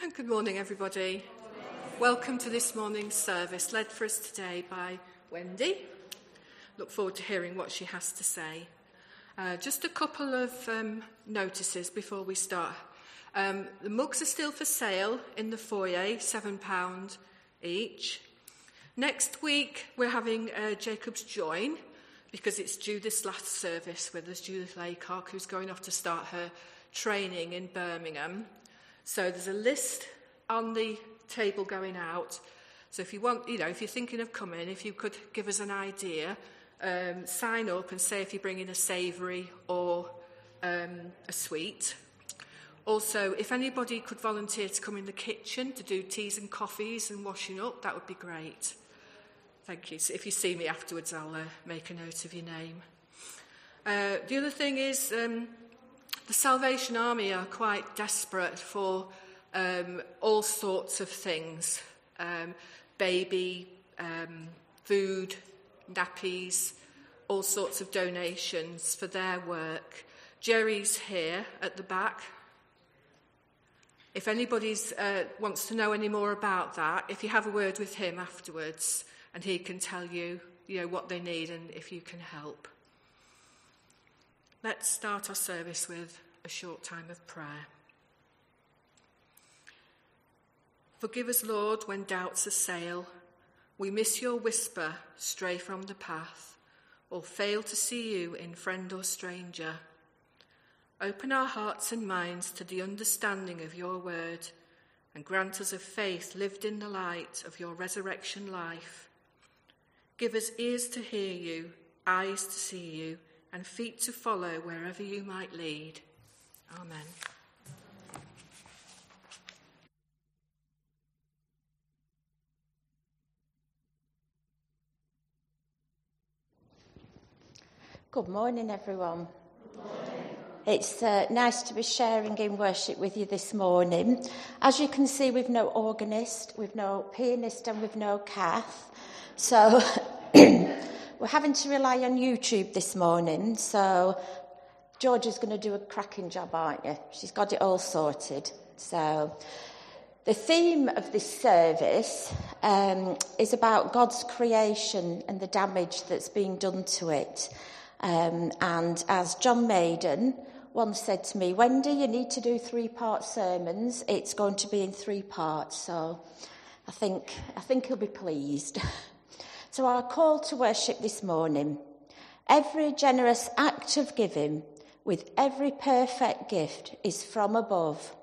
And good morning, everybody. Welcome to this morning's service, led for us today by Wendy. Look forward to hearing what she has to say. Uh, just a couple of um, notices before we start. Um, the mugs are still for sale in the foyer, £7 each. Next week, we're having uh, Jacob's Join because it's Judith's last service with us, Judith Laycock, who's going off to start her training in Birmingham. So there's a list on the table going out. So if you want, you know, if you're thinking of coming, if you could give us an idea, um, sign up and say if you're bringing a savoury or um, a sweet. Also, if anybody could volunteer to come in the kitchen to do teas and coffees and washing up, that would be great. Thank you. So if you see me afterwards, I'll uh, make a note of your name. Uh, the other thing is um, the Salvation Army are quite desperate for um, all sorts of things um, baby, um, food, nappies, all sorts of donations for their work. Jerry's here at the back. If anybody uh, wants to know any more about that, if you have a word with him afterwards, and he can tell you, you know, what they need and if you can help. Let's start our service with a short time of prayer. Forgive us, Lord, when doubts assail. We miss your whisper, stray from the path, or fail to see you in friend or stranger. Open our hearts and minds to the understanding of your word, and grant us a faith lived in the light of your resurrection life. Give us ears to hear you, eyes to see you, and feet to follow wherever you might lead. Amen. Good morning, everyone. It's uh, nice to be sharing in worship with you this morning. As you can see, we've no organist, we've no pianist, and we've no Kath. So we're having to rely on YouTube this morning. So Georgia's going to do a cracking job, aren't you? She's got it all sorted. So, the theme of this service um, is about God's creation and the damage that's being done to it. Um, and as John Maiden once said to me, Wendy, you need to do three part sermons. It's going to be in three parts. So, I think, I think he'll be pleased. so, our call to worship this morning every generous act of giving with every perfect gift is from above,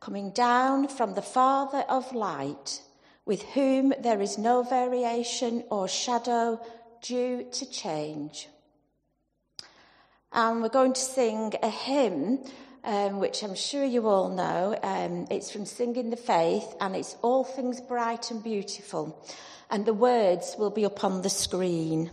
coming down from the Father of light, with whom there is no variation or shadow due to change. And we're going to sing a hymn, um, which I'm sure you all know. Um, it's from Singing the Faith, and it's All Things Bright and Beautiful. And the words will be up on the screen.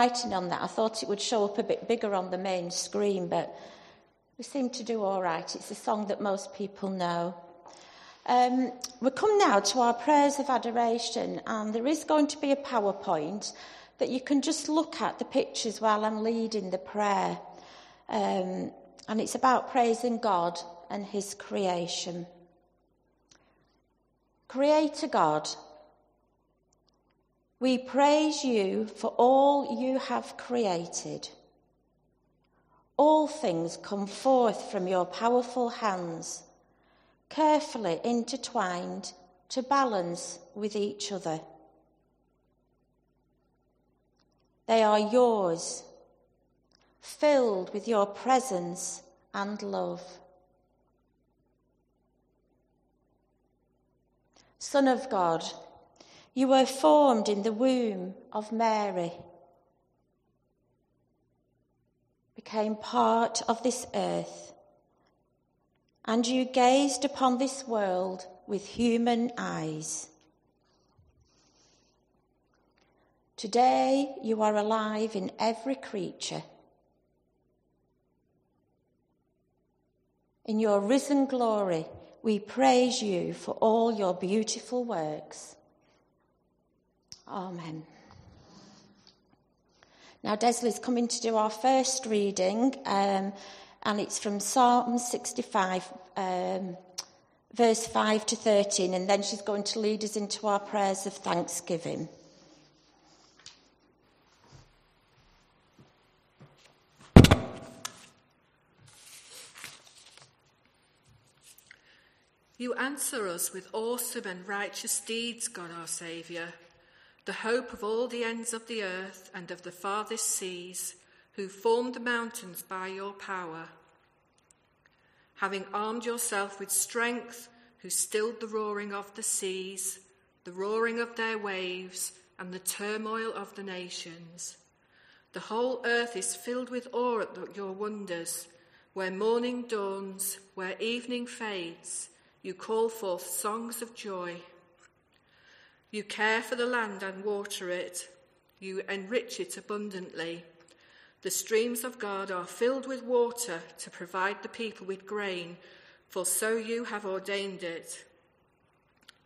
Writing on that. I thought it would show up a bit bigger on the main screen, but we seem to do all right. It's a song that most people know. Um, we come now to our prayers of adoration, and there is going to be a PowerPoint that you can just look at the pictures while I'm leading the prayer. Um, and it's about praising God and His creation. Creator God, we praise you for all you have created. All things come forth from your powerful hands, carefully intertwined to balance with each other. They are yours, filled with your presence and love. Son of God, you were formed in the womb of Mary, became part of this earth, and you gazed upon this world with human eyes. Today you are alive in every creature. In your risen glory, we praise you for all your beautiful works. Amen. Now, Desley's coming to do our first reading, um, and it's from Psalm 65, um, verse 5 to 13, and then she's going to lead us into our prayers of thanksgiving. You answer us with awesome and righteous deeds, God our Saviour, the hope of all the ends of the earth and of the farthest seas, who formed the mountains by your power. Having armed yourself with strength, who stilled the roaring of the seas, the roaring of their waves, and the turmoil of the nations. The whole earth is filled with awe at your wonders, where morning dawns, where evening fades you call forth songs of joy. You care for the land and water it. You enrich it abundantly. The streams of God are filled with water to provide the people with grain, for so you have ordained it.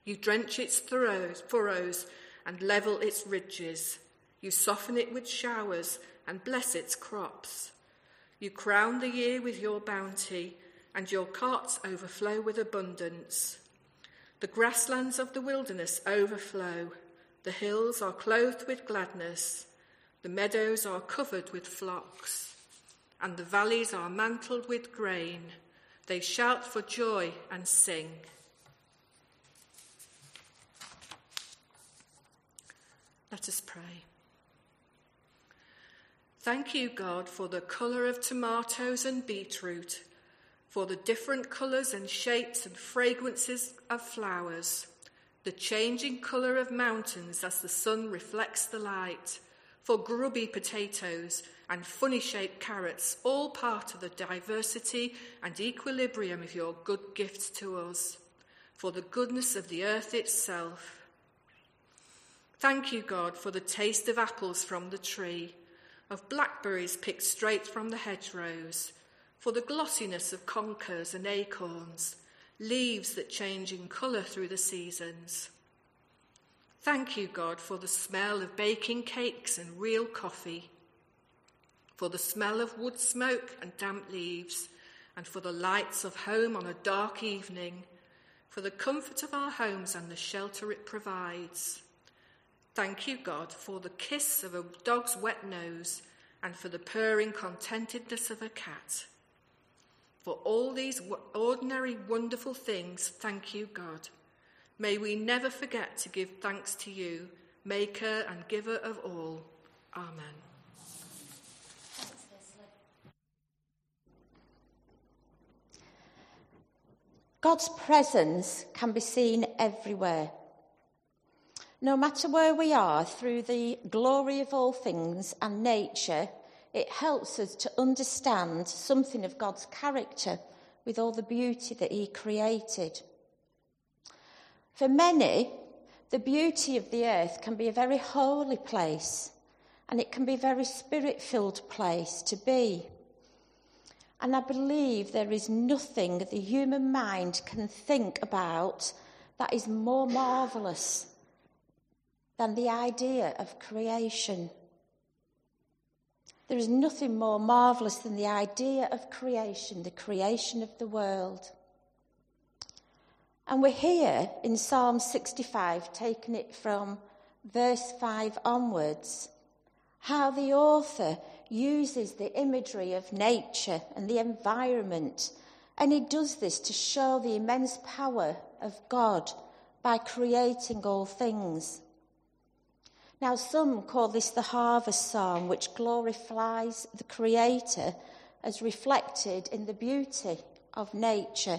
You drench its furrows, and level its ridges. You soften it with showers and bless its crops. You crown the year with your bounty and your carts overflow with abundance. The grasslands of the wilderness overflow. The hills are clothed with gladness. The meadows are covered with flocks. And the valleys are mantled with grain. They shout for joy and sing. Let us pray. Thank you, God, for the colour of tomatoes and beetroot for the different colours and shapes and fragrances of flowers, the changing colour of mountains as the sun reflects the light, for grubby potatoes and funny shaped carrots, all part of the diversity and equilibrium of your good gifts to us, for the goodness of the earth itself. Thank you, God, for the taste of apples from the tree, of blackberries picked straight from the hedgerows for the glossiness of conkers and acorns, leaves that change in colour through the seasons. Thank you, God, for the smell of baking cakes and real coffee, for the smell of wood smoke and damp leaves, and for the lights of home on a dark evening, for the comfort of our homes and the shelter it provides. Thank you, God, for the kiss of a dog's wet nose and for the purring contentedness of a cat. For all these ordinary, wonderful things, thank you, God. May we never forget to give thanks to you, Maker and Giver of all. Amen. God's presence can be seen everywhere. No matter where we are, through the glory of all things and nature, it helps us to understand something of God's character with all the beauty that He created. For many, The beauty of the earth can be a very holy place and it can be a very spirit filled place to be. And I believe there is nothing the human mind can think about that is more marvellous than the idea of creation. There is nothing more marvellous than the idea of creation, the creation of the world. And we're here in Psalm 65, taking it from verse 5 onwards, how the author uses the imagery of nature and the environment. And he does this to show the immense power of God by creating all things. Now, some call this the harvest psalm, which glorifies the Creator as reflected in the beauty of nature.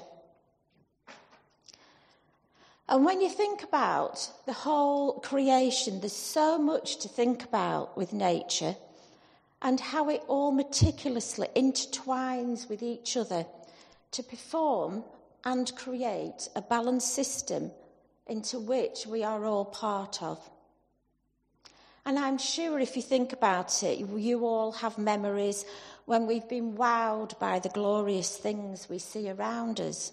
And when you think about the whole creation, there's so much to think about with nature and how it all meticulously intertwines with each other to perform and create a balanced system into which we are all part of. And I'm sure if you think about it, you all have memories when we've been wowed by the glorious things we see around us.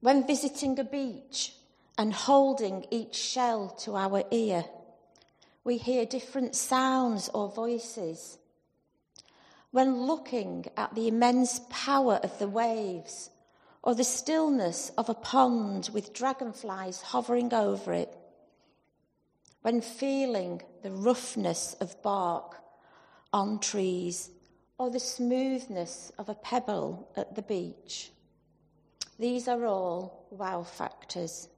When visiting a beach and holding each shell to our ear, we hear different sounds or voices. When looking at the immense power of the waves or the stillness of a pond with dragonflies hovering over it, when feeling the roughness of bark on trees or the smoothness of a pebble at the beach. These are all wow factors.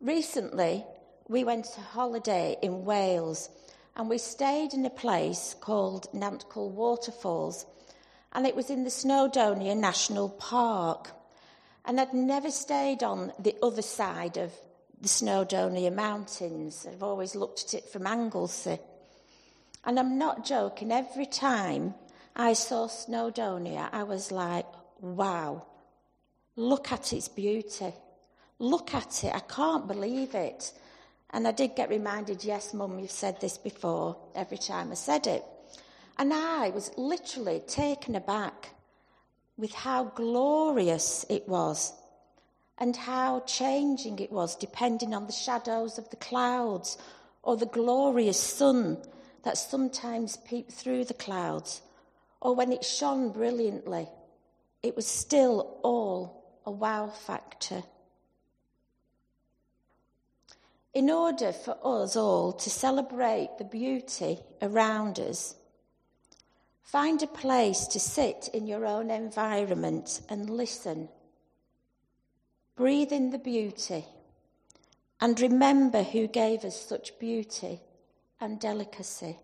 Recently, we went to holiday in Wales and we stayed in a place called Nantcol Waterfalls and it was in the Snowdonia National Park. And I'd never stayed on the other side of the Snowdonia Mountains. I've always looked at it from Anglesey. And I'm not joking, every time I saw Snowdonia, I was like, wow, look at its beauty. Look at it. I can't believe it. And I did get reminded, yes, Mum, you've said this before, every time I said it. And I was literally taken aback with how glorious it was and how changing it was depending on the shadows of the clouds or the glorious sun that sometimes peeped through the clouds, or when it shone brilliantly, it was still all a wow factor. In order for us all to celebrate the beauty around us, find a place to sit in your own environment and listen Breathe in the beauty and remember who gave us such beauty and delicacy.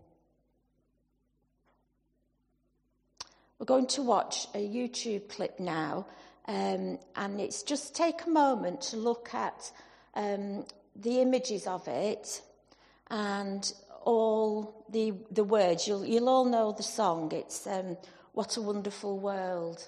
We're going to watch a YouTube clip now, um, and it's just take a moment to look at um, the images of it and all the, the words. You'll, you'll all know the song. It's um, What a Wonderful World.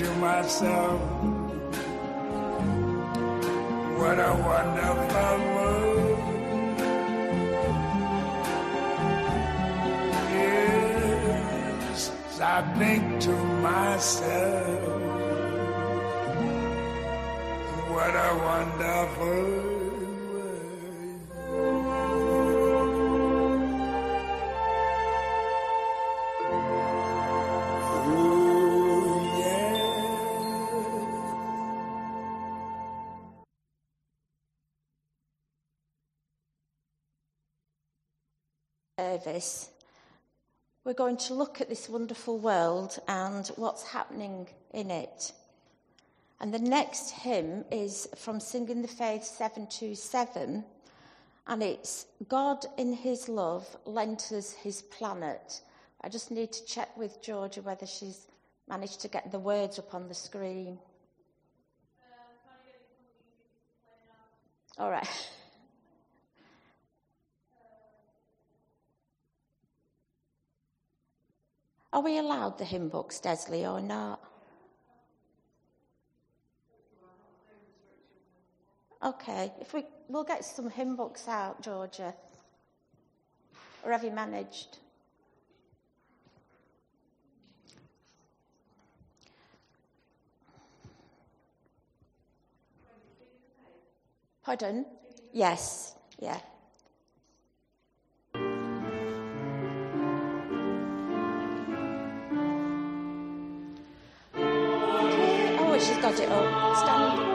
To myself, what a wonderful world. Yes, I think service, we're going to look at this wonderful world and what's happening in it. And the next hymn is from Singing the Faith 727, and it's God in His love lent us His planet. I just need to check with Georgia whether she's managed to get the words up on the screen. All right. Are we allowed the hymn books, Desley, or not? Okay, if we we'll get some hymn books out, Georgia. Or have you managed? Pardon? Yes, yeah. She's it. Stand.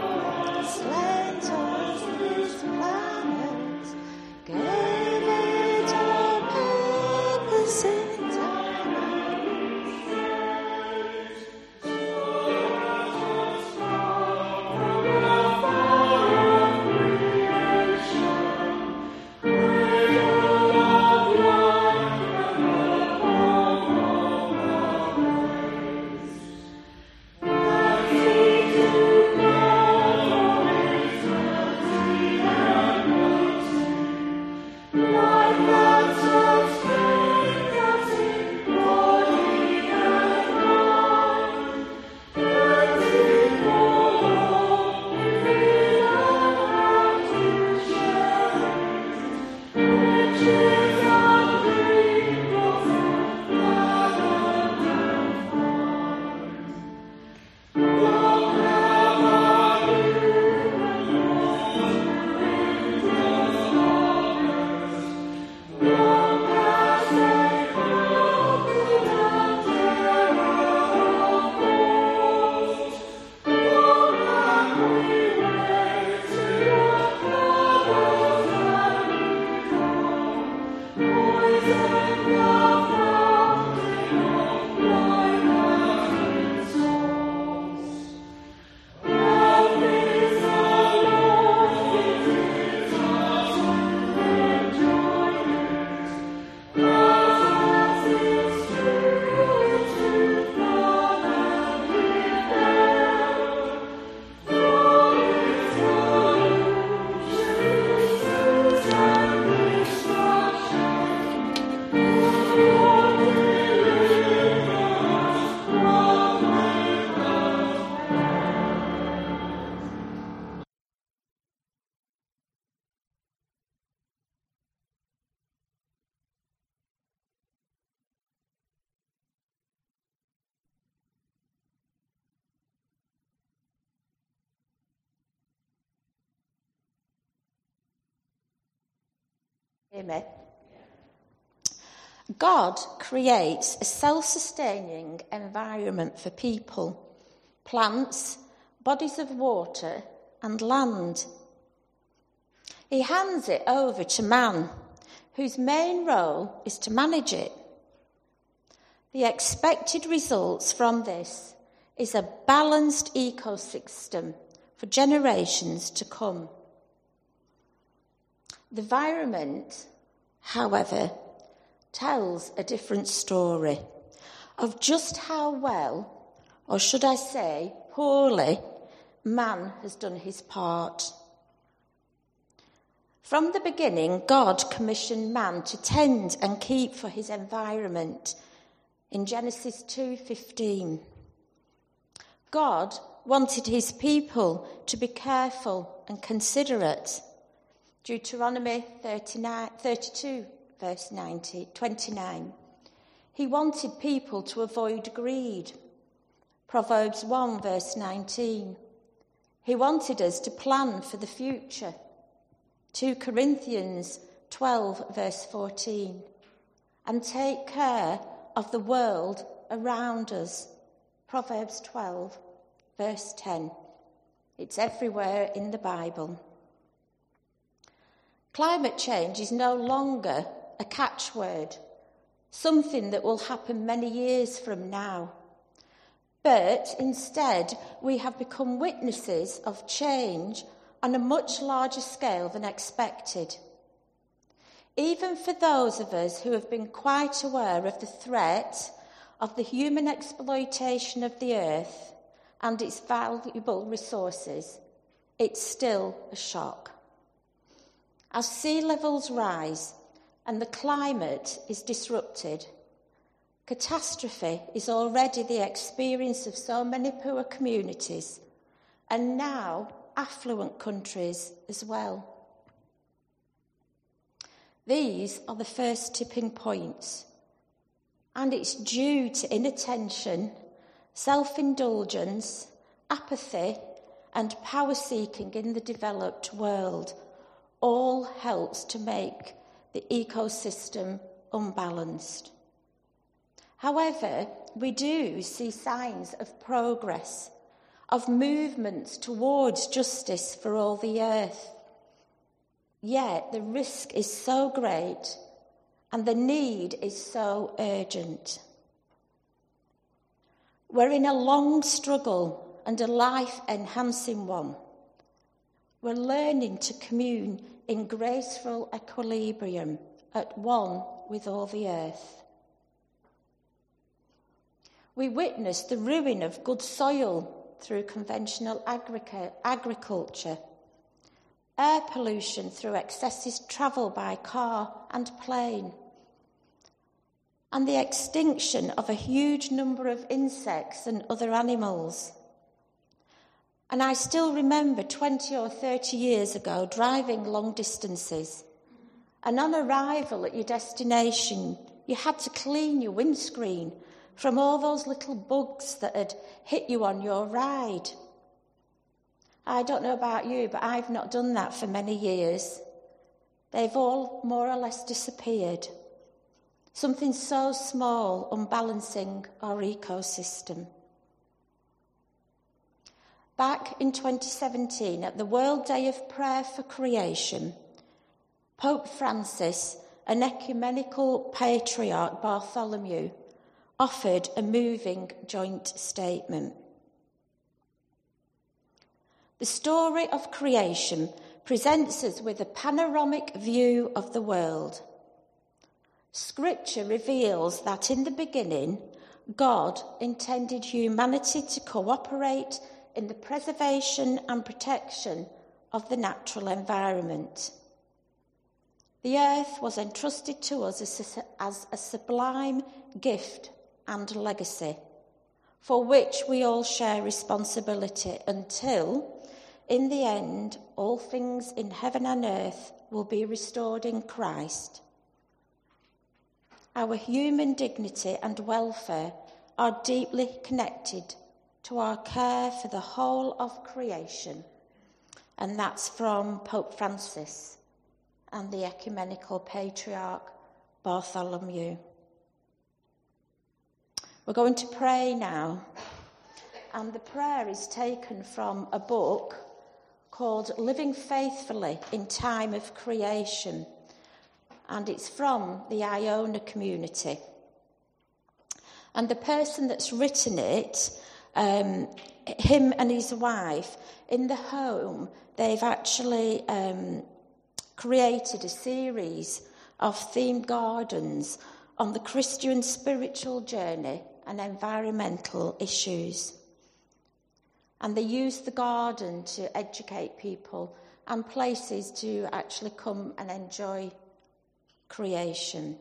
God creates a self sustaining environment for people, plants, bodies of water, and land. He hands it over to man, whose main role is to manage it. The expected results from this is a balanced ecosystem for generations to come. The environment, however, tells a different story of just how well, or should I say, poorly, man has done his part. From the beginning, God commissioned man to tend and keep for his environment in Genesis 2:15. God wanted his people to be careful and considerate. Deuteronomy 39, 32 verse 90, 29. He wanted people to avoid greed. Proverbs 1 verse 19. He wanted us to plan for the future. 2 Corinthians 12, verse 14, and take care of the world around us. Proverbs 12, verse 10. It's everywhere in the Bible. Climate change is no longer a catchword, something that will happen many years from now. But instead, we have become witnesses of change on a much larger scale than expected. Even for those of us who have been quite aware of the threat of the human exploitation of the earth and its valuable resources, it's still a shock. As sea levels rise and the climate is disrupted, catastrophe is already the experience of so many poor communities, and now affluent countries as well. These are the first tipping points, and it's due to inattention, self indulgence, apathy, and power seeking in the developed world all helps to make the ecosystem unbalanced. However, we do see signs of progress of movements towards justice for all the earth. Yet the risk is so great and the need is so urgent. We're in a long struggle and a life enhancing one. We're learning to commune in graceful equilibrium at one with all the earth. We witness the ruin of good soil through conventional agriculture, air pollution through excessive travel by car and plane, and the extinction of a huge number of insects and other animals. And I still remember 20 or 30 years ago driving long distances. And on arrival at your destination, you had to clean your windscreen from all those little bugs that had hit you on your ride. I don't know about you, but I've not done that for many years. They've all more or less disappeared. Something so small unbalancing our ecosystem. Back in 2017, at the World Day of Prayer for Creation, Pope Francis and ecumenical patriarch Bartholomew offered a moving joint statement. The story of creation presents us with a panoramic view of the world. Scripture reveals that in the beginning, God intended humanity to cooperate in the preservation and protection of the natural environment. The earth was entrusted to us as a, sublime gift and legacy, for which we all share responsibility until, in the end, all things in heaven and earth will be restored in Christ. Our human dignity and welfare are deeply connected to our care for the whole of creation. And that's from Pope Francis and the Ecumenical Patriarch Bartholomew. We're going to pray now. And the prayer is taken from a book called Living Faithfully in Time of Creation. And it's from the Iona community. And the person that's written it, um, him and his wife, in the home, they've actually um, created a series of themed gardens on the Christian spiritual journey and environmental issues. And they use the garden to educate people and places to actually come and enjoy creation.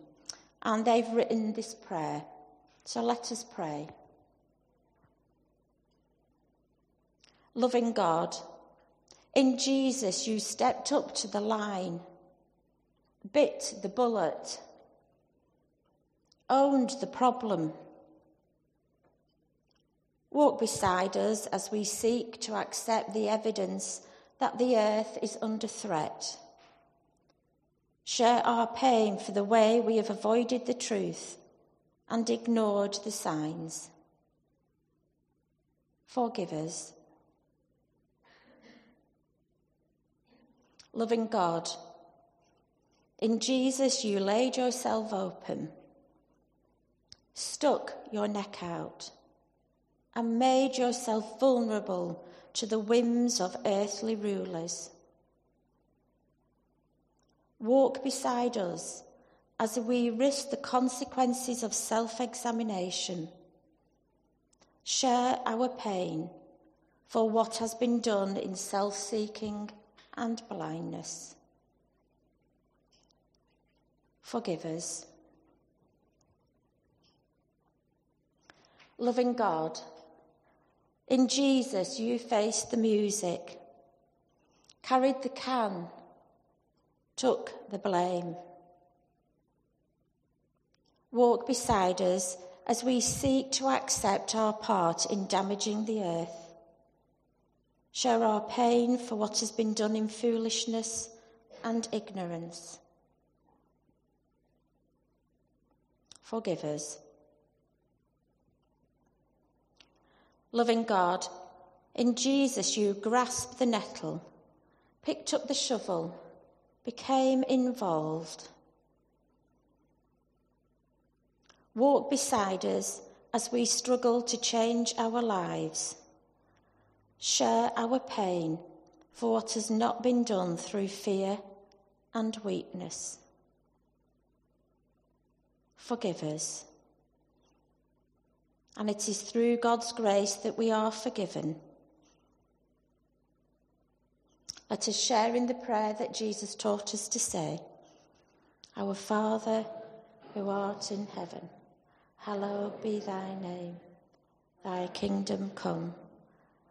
And they've written this prayer. So let us pray. Loving God, in Jesus you stepped up to the line, bit the bullet, owned the problem. Walk beside us as we seek to accept the evidence that the earth is under threat. Share our pain for the way we have avoided the truth and ignored the signs. Forgive us. Loving God, in Jesus you laid yourself open, stuck your neck out, and made yourself vulnerable to the whims of earthly rulers. Walk beside us as we risk the consequences of self examination. Share our pain for what has been done in self seeking and blindness. Forgive us. Loving God, in Jesus you faced the music, carried the can took the blame. Walk beside us as we seek to accept our part in damaging the earth. Share our pain for what has been done in foolishness and ignorance. Forgive us. Loving God, in Jesus you grasped the nettle, picked up the shovel, became involved. Walk beside us as we struggle to change our lives. Share our pain for what has not been done through fear and weakness. Forgive us. And it is through God's grace that we are forgiven. Let us share in the prayer that Jesus taught us to say Our Father, who art in heaven, hallowed be thy name. Thy kingdom come,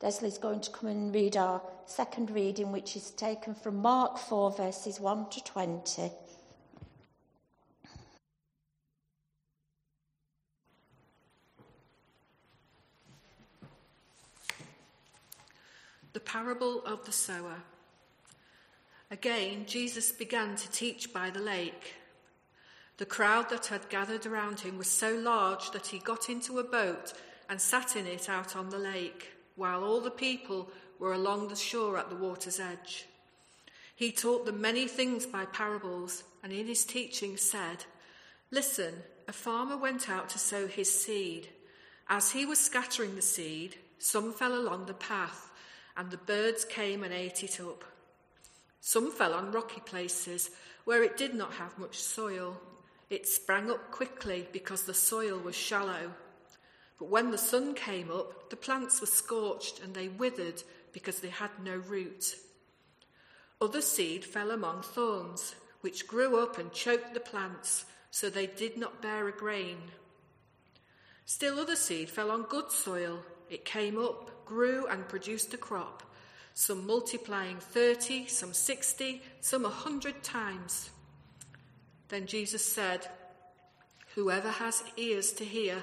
Desley's going to come and read our second reading, which is taken from Mark 4, verses 1 to 20. The parable of the sower. Again, Jesus began to teach by the lake. The crowd that had gathered around him was so large that he got into a boat and sat in it out on the lake, while all the people were along the shore at the water's edge. He taught them many things by parables, and in his teaching said, Listen, a farmer went out to sow his seed. As he was scattering the seed, some fell along the path, and the birds came and ate it up. Some fell on rocky places where it did not have much soil. It sprang up quickly because the soil was shallow. But when the sun came up, the plants were scorched and they withered because they had no root. Other seed fell among thorns, which grew up and choked the plants, so they did not bear a grain. Still other seed fell on good soil. It came up, grew, and produced a crop some multiplying 30, some 60, some a 100 times. Then Jesus said, Whoever has ears to hear,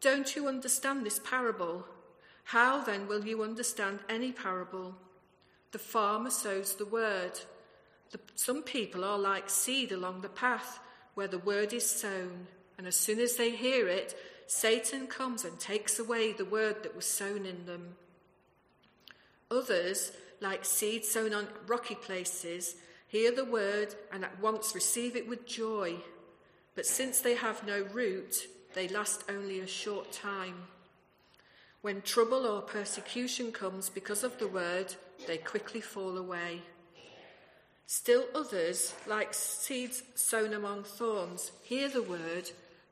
Don't you understand this parable? How then will you understand any parable? The farmer sows the word. The, some people are like seed along the path where the word is sown, and as soon as they hear it, Satan comes and takes away the word that was sown in them. Others, like seed sown on rocky places, hear the word and at once receive it with joy. But since they have no root, they last only a short time. When trouble or persecution comes because of the word, they quickly fall away. Still others, like seeds sown among thorns, hear the word,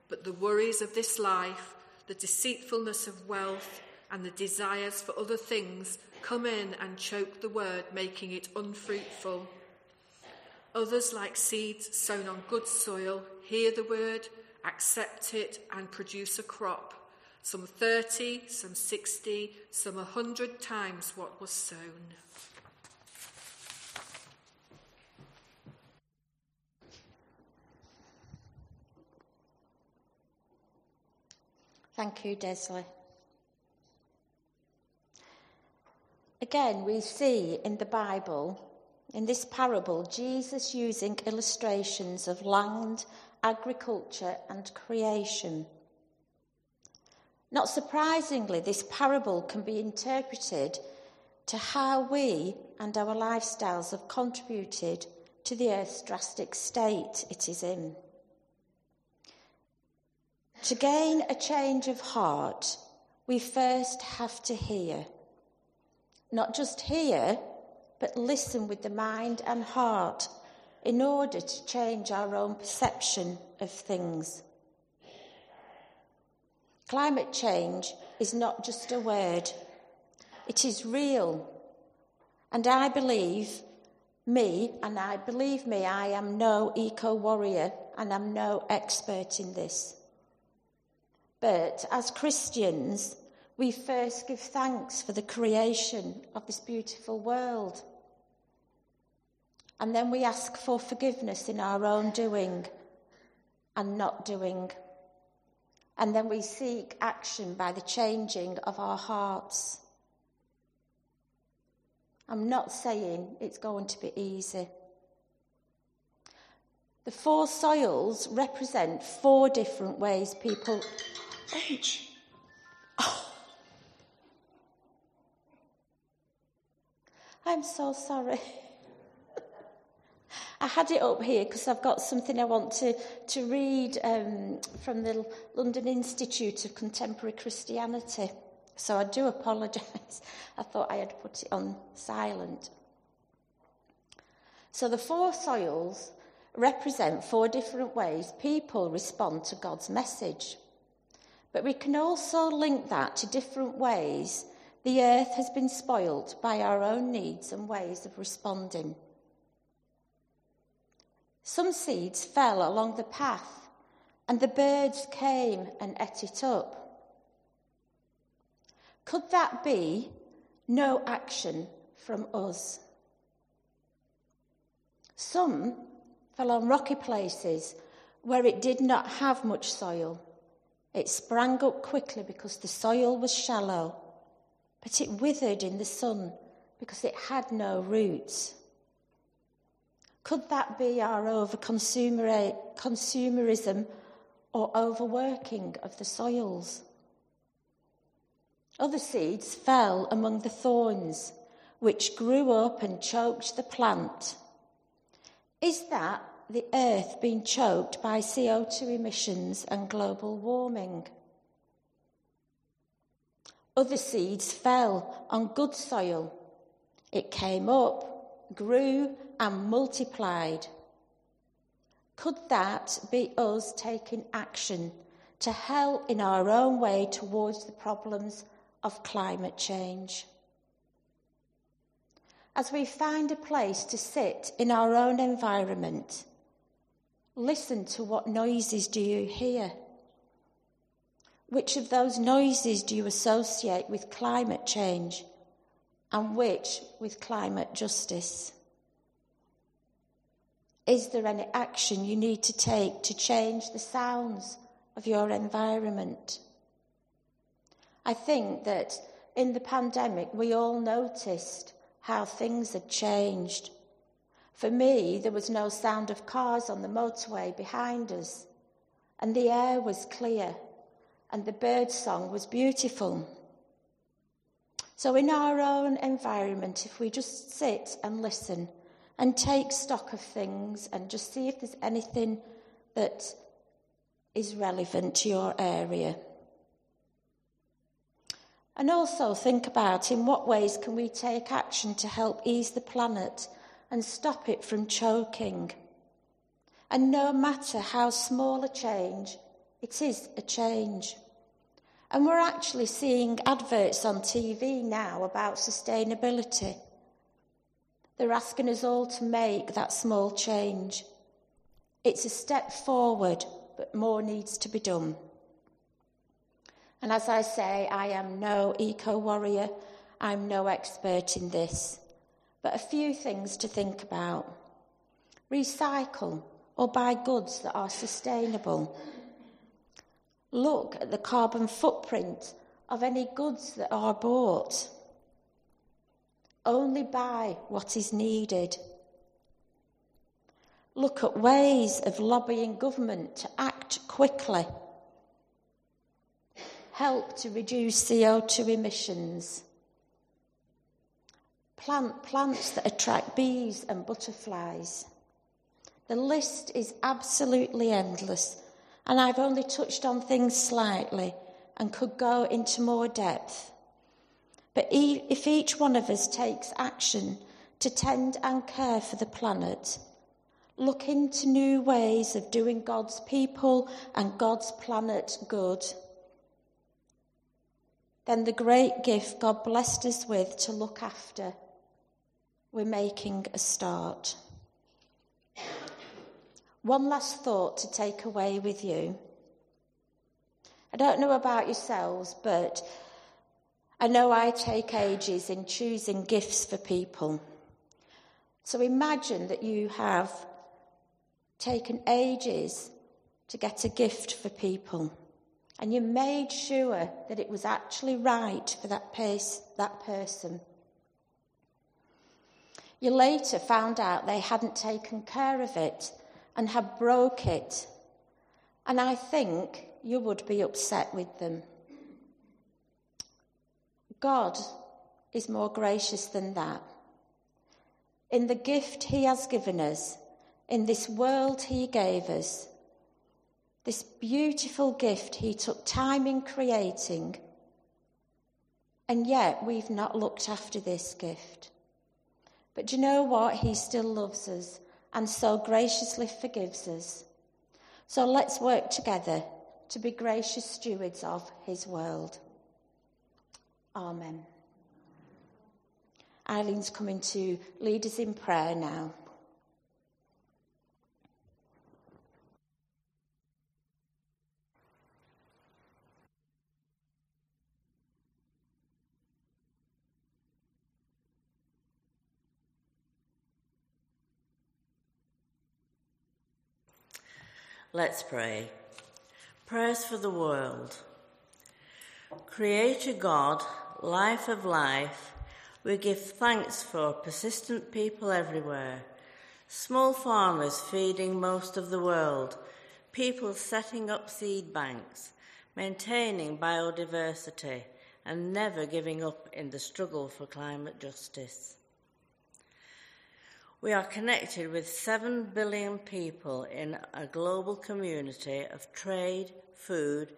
but the worries of this life, the deceitfulness of wealth, and the desires for other things come in and choke the word, making it unfruitful. Others, like seeds sown on good soil, hear the word, accept it, and produce a crop some 30, some 60, some 100 times what was sown. Thank you, Desley. Again, we see in the Bible, in this parable, Jesus using illustrations of land, agriculture, and creation. Not surprisingly, this parable can be interpreted to how we and our lifestyles have contributed to the earth's drastic state it is in. To gain a change of heart, we first have to hear. Not just hear, but listen with the mind and heart in order to change our own perception of things. Climate change is not just a word, it is real. And I believe me, and I believe me, I am no eco warrior and I'm no expert in this. But as Christians, we first give thanks for the creation of this beautiful world. And then we ask for forgiveness in our own doing and not doing. And then we seek action by the changing of our hearts. I'm not saying it's going to be easy. The four soils represent four different ways people. H. Oh. I'm so sorry. I had it up here because I've got something I want to, to read um, from the London Institute of Contemporary Christianity. So I do apologise. I thought I had put it on silent. So the four soils represent four different ways people respond to God's message. But we can also link that to different ways the earth has been spoilt by our own needs and ways of responding. Some seeds fell along the path, and the birds came and ate it up. Could that be no action from us? Some fell on rocky places where it did not have much soil. It sprang up quickly because the soil was shallow, but it withered in the sun because it had no roots. Could that be our over consumerism or overworking of the soils? Other seeds fell among the thorns, which grew up and choked the plant. Is that the earth being choked by CO2 emissions and global warming? Other seeds fell on good soil. It came up, grew, and multiplied. Could that be us taking action to help in our own way towards the problems of climate change? As we find a place to sit in our own environment, listen to what noises do you hear? Which of those noises do you associate with climate change and which with climate justice? Is there any action you need to take to change the sounds of your environment? I think that in the pandemic we all noticed how things had changed. For me, there was no sound of cars on the motorway behind us, and the air was clear, and the bird song was beautiful. So, in our own environment, if we just sit and listen and take stock of things and just see if there's anything that is relevant to your area. And also think about in what ways can we take action to help ease the planet and stop it from choking. And no matter how small a change, it is a change. And we're actually seeing adverts on TV now about sustainability. They're asking us all to make that small change. It's a step forward, but more needs to be done. And as I say, I am no eco warrior, I'm no expert in this. But a few things to think about recycle or buy goods that are sustainable. Look at the carbon footprint of any goods that are bought. Only buy what is needed. Look at ways of lobbying government to act quickly. Help to reduce CO2 emissions. Plant plants that attract bees and butterflies. The list is absolutely endless and I've only touched on things slightly and could go into more depth. But if each one of us takes action to tend and care for the planet, look into new ways of doing God's people and God's planet good, then the great gift God blessed us with to look after, we're making a start. One last thought to take away with you. I don't know about yourselves, but I know I take ages in choosing gifts for people. So imagine that you have taken ages to get a gift for people and you made sure that it was actually right for that, pace, that person. You later found out they hadn't taken care of it and had broke it. And I think you would be upset with them. God is more gracious than that. In the gift He has given us, in this world He gave us, this beautiful gift He took time in creating, and yet we've not looked after this gift. But do you know what? He still loves us and so graciously forgives us. So let's work together to be gracious stewards of his world. Amen. Eileen's coming to lead us in prayer now. Let's pray. Prayers for the world. Creator God, life of life, we give thanks for persistent people everywhere. Small farmers feeding most of the world, people setting up seed banks, maintaining biodiversity, and never giving up in the struggle for climate justice. We are connected with 7 billion people in a global community of trade, food,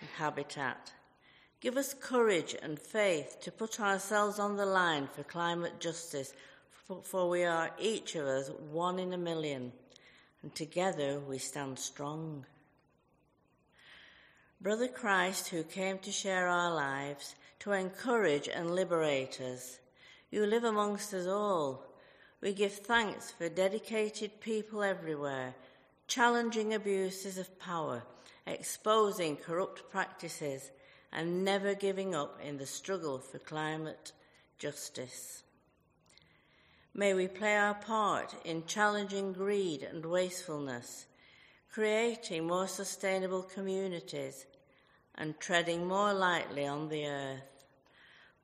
and habitat. Give us courage and faith to put ourselves on the line for climate justice, for we are each of us one in a million, and together we stand strong. Brother Christ, who came to share our lives, to encourage and liberate us, you live amongst us all we give thanks for dedicated people everywhere, challenging abuses of power, exposing corrupt practices, and never giving up in the struggle for climate justice. May we play our part in challenging greed and wastefulness, creating more sustainable communities, and treading more lightly on the earth.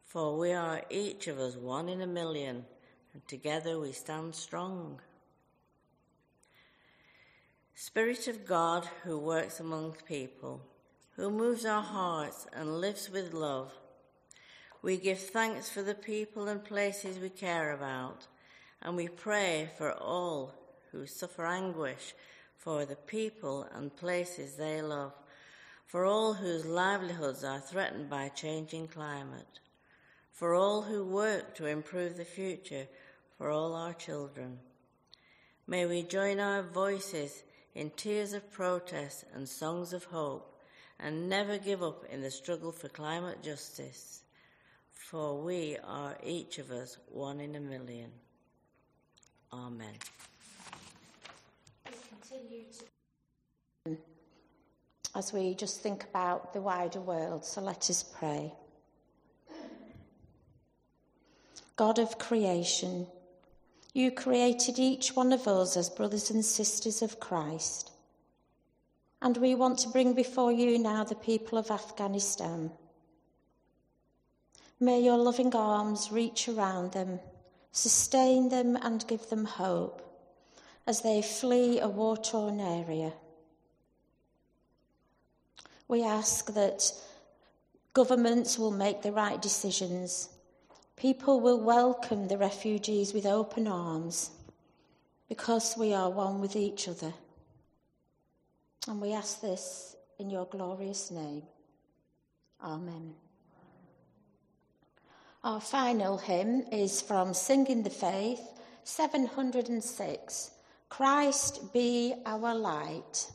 For we are each of us one in a million, and together we stand strong. Spirit of God who works among people, who moves our hearts and lives with love, we give thanks for the people and places we care about, and we pray for all who suffer anguish for the people and places they love, for all whose livelihoods are threatened by changing climate, for all who work to improve the future for all our children. May we join our voices in tears of protest and songs of hope, and never give up in the struggle for climate justice, for we are each of us one in a million. Amen. As we just think about the wider world, so let us pray. God of creation, you created each one of us as brothers and sisters of Christ. And we want to bring before you now the people of Afghanistan. May your loving arms reach around them, sustain them, and give them hope as they flee a war torn area. We ask that governments will make the right decisions People will welcome the refugees with open arms because we are one with each other. And we ask this in your glorious name. Amen. Our final hymn is from Singing the Faith, 706 Christ be our light.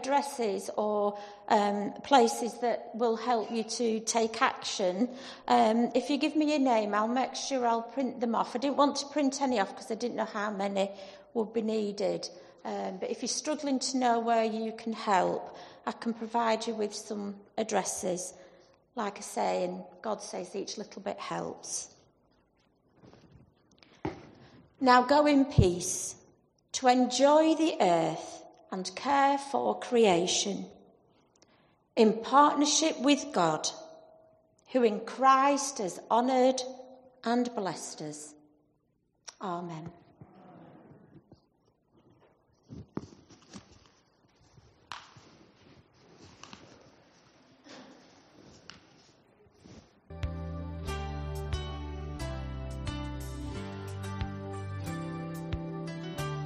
Addresses or um, places that will help you to take action. Um, if you give me your name, I'll make sure I'll print them off. I didn't want to print any off because I didn't know how many would be needed. Um, but if you're struggling to know where you can help, I can provide you with some addresses. Like I say, and God says each little bit helps. Now go in peace to enjoy the earth and care for creation in partnership with God, who in Christ has honoured and blessed us. Amen.